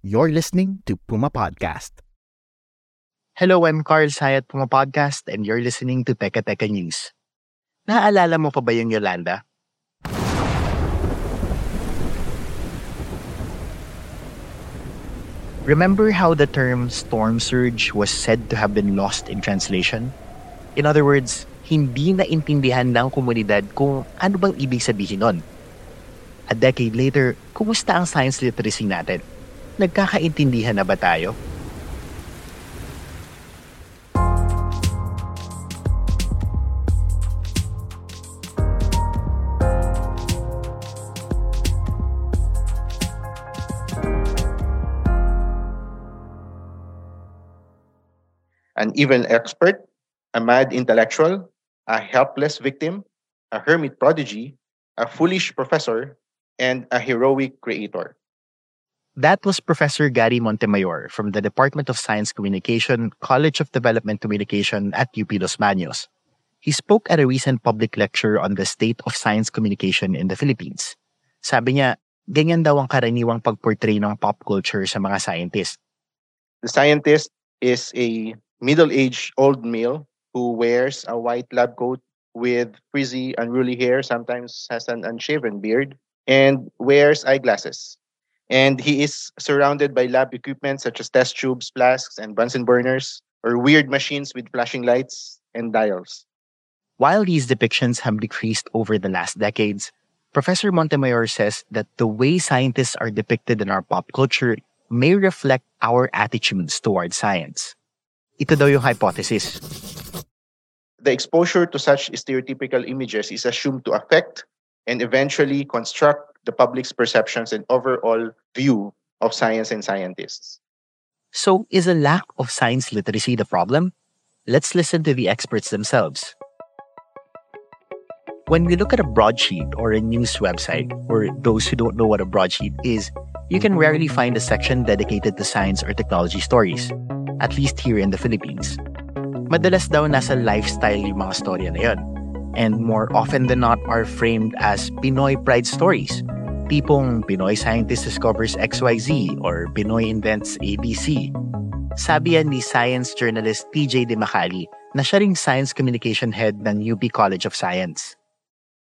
You're listening to Puma Podcast. Hello, I'm Carl Sayat Puma Podcast and you're listening to Teka Teka News. Naaalala mo pa ba yung Yolanda? Remember how the term storm surge was said to have been lost in translation? In other words, hindi naintindihan ng komunidad kung ano bang ibig sabihin nun. A decade later, kumusta ang science literacy natin? Nagkakaintindihan na ba tayo? an evil expert, a mad intellectual, a helpless victim, a hermit prodigy, a foolish professor, and a heroic creator. That was Professor Gary Montemayor from the Department of Science Communication, College of Development Communication at UP Los Baños. He spoke at a recent public lecture on the state of science communication in the Philippines. Sabi niya, ganyan daw ang karaniwang pagportray ng pop culture sa mga scientists. The scientist is a middle-aged old male who wears a white lab coat with frizzy, unruly hair, sometimes has an unshaven beard, and wears eyeglasses. And he is surrounded by lab equipment such as test tubes, flasks, and Bunsen burners, or weird machines with flashing lights and dials. While these depictions have decreased over the last decades, Professor Montemayor says that the way scientists are depicted in our pop culture may reflect our attitudes toward science. Ito daw yung hypothesis. The exposure to such stereotypical images is assumed to affect and eventually construct the public's perceptions and overall view of science and scientists. So, is a lack of science literacy the problem? Let's listen to the experts themselves. When we look at a broadsheet or a news website, or those who don't know what a broadsheet is, you can rarely find a section dedicated to science or technology stories, at least here in the Philippines. Madalas daw nasa lifestyle yung mga storya na yun. And more often than not are framed as Pinoy pride stories. Tipong Pinoy scientist discovers XYZ or Pinoy invents ABC. Sabi yan ni science journalist TJ De Macali na siya ring science communication head ng UP College of Science.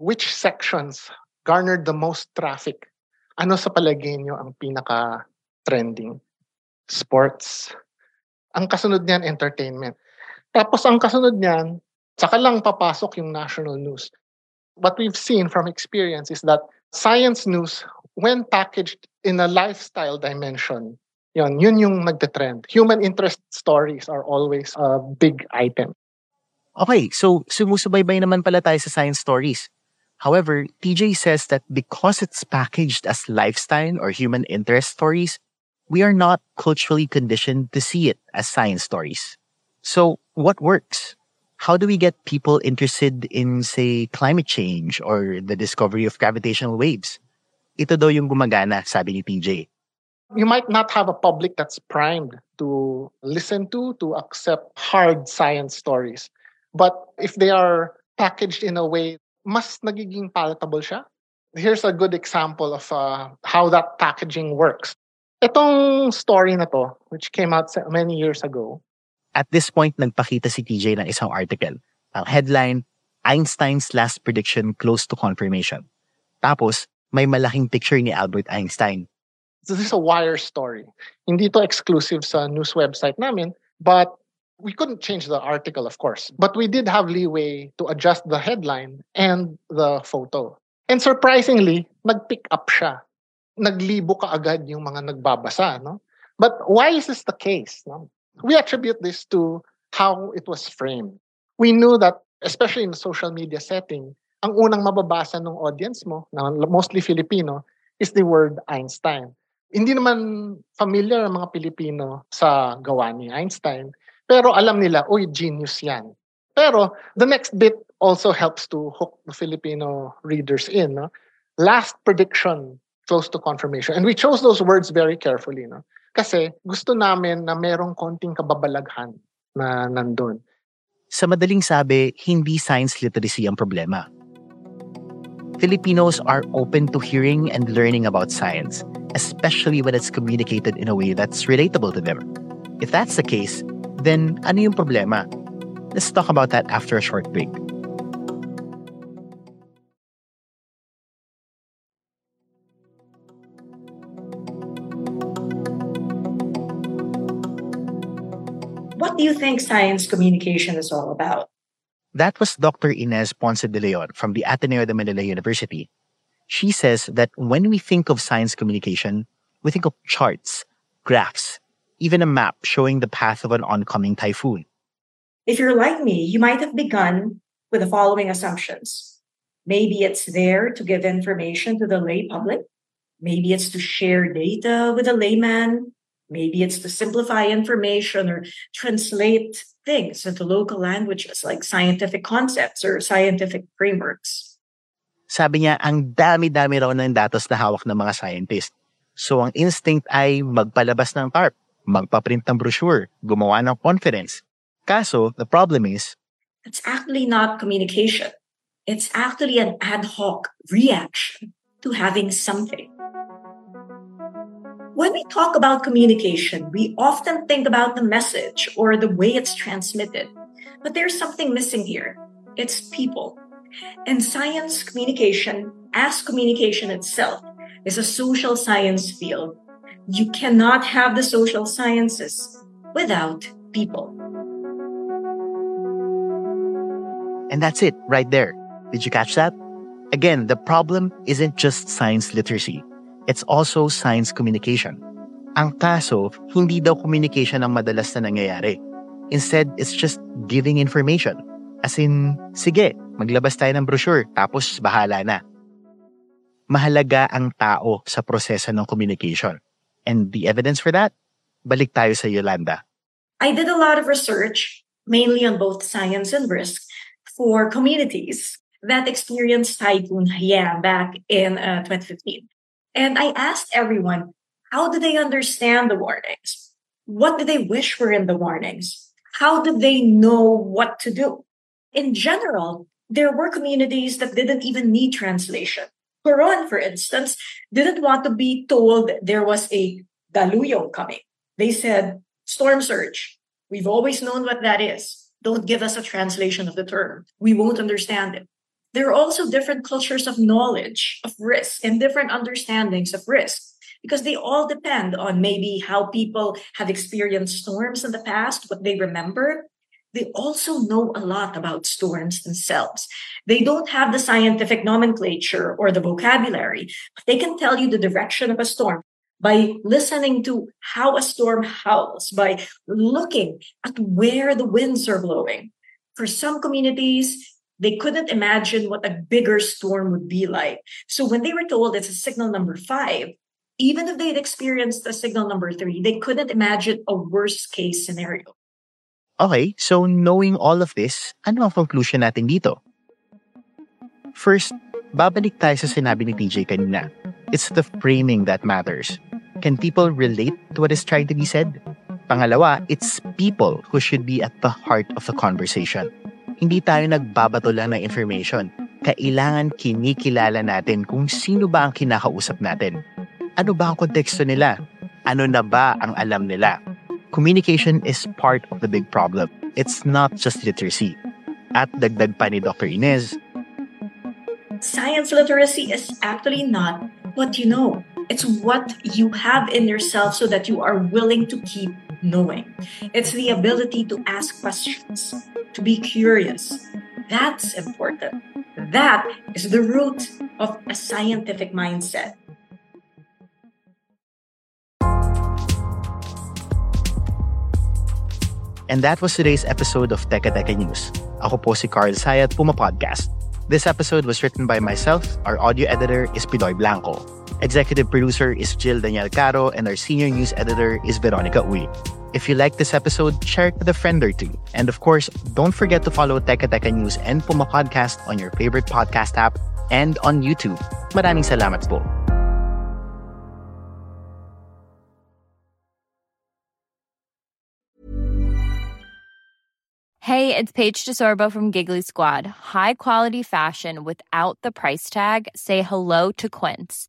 which sections garnered the most traffic? Ano sa palagay nyo ang pinaka-trending? Sports. Ang kasunod niyan, entertainment. Tapos ang kasunod niyan, saka lang papasok yung national news. What we've seen from experience is that science news, when packaged in a lifestyle dimension, yun, yun yung nagte-trend. Human interest stories are always a big item. Okay, so sumusubaybay naman pala tayo sa science stories. However, TJ says that because it's packaged as lifestyle or human interest stories, we are not culturally conditioned to see it as science stories. So, what works? How do we get people interested in, say, climate change or the discovery of gravitational waves? Ito daw yung gumagana, sabi ni TJ. you might not have a public that's primed to listen to, to accept hard science stories. But if they are packaged in a way, mas nagiging palatable siya. Here's a good example of uh, how that packaging works. Itong story na to, which came out many years ago, At this point, nagpakita si TJ ng isang article. Ang headline, Einstein's last prediction close to confirmation. Tapos, may malaking picture ni Albert Einstein. this is a wire story. Hindi to exclusive sa news website namin, but we couldn't change the article, of course. But we did have leeway to adjust the headline and the photo. And surprisingly, nag-pick up siya. Naglibo ka agad yung mga nagbabasa, no? But why is this the case? No? We attribute this to how it was framed. We knew that, especially in social media setting, ang unang mababasa ng audience mo, na mostly Filipino, is the word Einstein. Hindi naman familiar ang mga Pilipino sa gawa ni Einstein, pero alam nila, uy, genius yan. Pero the next bit also helps to hook the Filipino readers in. No? Last prediction close to confirmation. And we chose those words very carefully. No? Kasi gusto namin na merong konting kababalaghan na nandun. Sa madaling sabi, hindi science literacy ang problema. Filipinos are open to hearing and learning about science, especially when it's communicated in a way that's relatable to them. If that's the case, then ano yung problema? Let's talk about that after a short break. What do you think science communication is all about? That was Dr. Inez Ponce de Leon from the Ateneo de Manila University. She says that when we think of science communication, we think of charts, graphs, even a map showing the path of an oncoming typhoon. If you're like me, you might have begun with the following assumptions. Maybe it's there to give information to the lay public. Maybe it's to share data with a layman. Maybe it's to simplify information or translate things into local languages like scientific concepts or scientific frameworks. Sabi niya, ang dami-dami raw ng datos na hawak ng mga scientist. So ang instinct ay magpalabas ng TARP, magpaprint ng brochure, gumawa ng conference. Kaso, the problem is, It's actually not communication. It's actually an ad hoc reaction to having something. When we talk about communication, we often think about the message or the way it's transmitted. But there's something missing here it's people. And science communication, as communication itself, is a social science field. You cannot have the social sciences without people. and that's it right there. Did you catch that? Again, the problem isn't just science literacy. It's also science communication. Ang kaso, hindi daw communication ang madalas na nangyayari. Instead, it's just giving information. As in, sige, maglabas tayo ng brochure, tapos bahala na. Mahalaga ang tao sa proseso ng communication. And the evidence for that? Balik tayo sa Yolanda. I did a lot of research, mainly on both science and risk, for communities that experienced Typhoon Haiyan back in uh, 2015. And I asked everyone, how do they understand the warnings? What do they wish were in the warnings? How did they know what to do? In general, there were communities that didn't even need translation. Coron, for instance, didn't want to be told there was a daluyong coming. They said, storm surge. We've always known what that is. Don't give us a translation of the term. We won't understand it. There are also different cultures of knowledge of risk and different understandings of risk because they all depend on maybe how people have experienced storms in the past, what they remember. They also know a lot about storms themselves. They don't have the scientific nomenclature or the vocabulary, but they can tell you the direction of a storm by listening to how a storm howls, by looking at where the winds are blowing. For some communities, they couldn't imagine what a bigger storm would be like. So when they were told it's a signal number five, even if they'd experienced a signal number three, they couldn't imagine a worst case scenario. Okay, so knowing all of this, ano ang conclusion natin dito? First, babalik tayo sa sinabi ni TJ kanina. It's the framing that matters. Can people relate to what is trying to be said? Pangalawa, it's people who should be at the heart of the conversation. Hindi tayo nagbabato lang ng information. Kailangan kinikilala natin kung sino ba ang kinakausap natin. Ano ba ang konteksto nila? Ano na ba ang alam nila? Communication is part of the big problem. It's not just literacy. At dagdag pa ni Dr. Inez, Science literacy is actually not what you know. It's what you have in yourself so that you are willing to keep knowing. It's the ability to ask questions, to be curious. That's important. That is the root of a scientific mindset. And that was today's episode of Teka Teka News. Ako po si Carl Sayat, Puma Podcast. This episode was written by myself. Our audio editor is Pidoy Blanco. Executive producer is Jill Daniel Caro, and our senior news editor is Veronica Uli. If you like this episode, share it with a friend or two. And of course, don't forget to follow Teka Teka News and Puma Podcast on your favorite podcast app and on YouTube. Maraming salamat po. Hey, it's Paige DeSorbo from Giggly Squad. High quality fashion without the price tag. Say hello to Quince.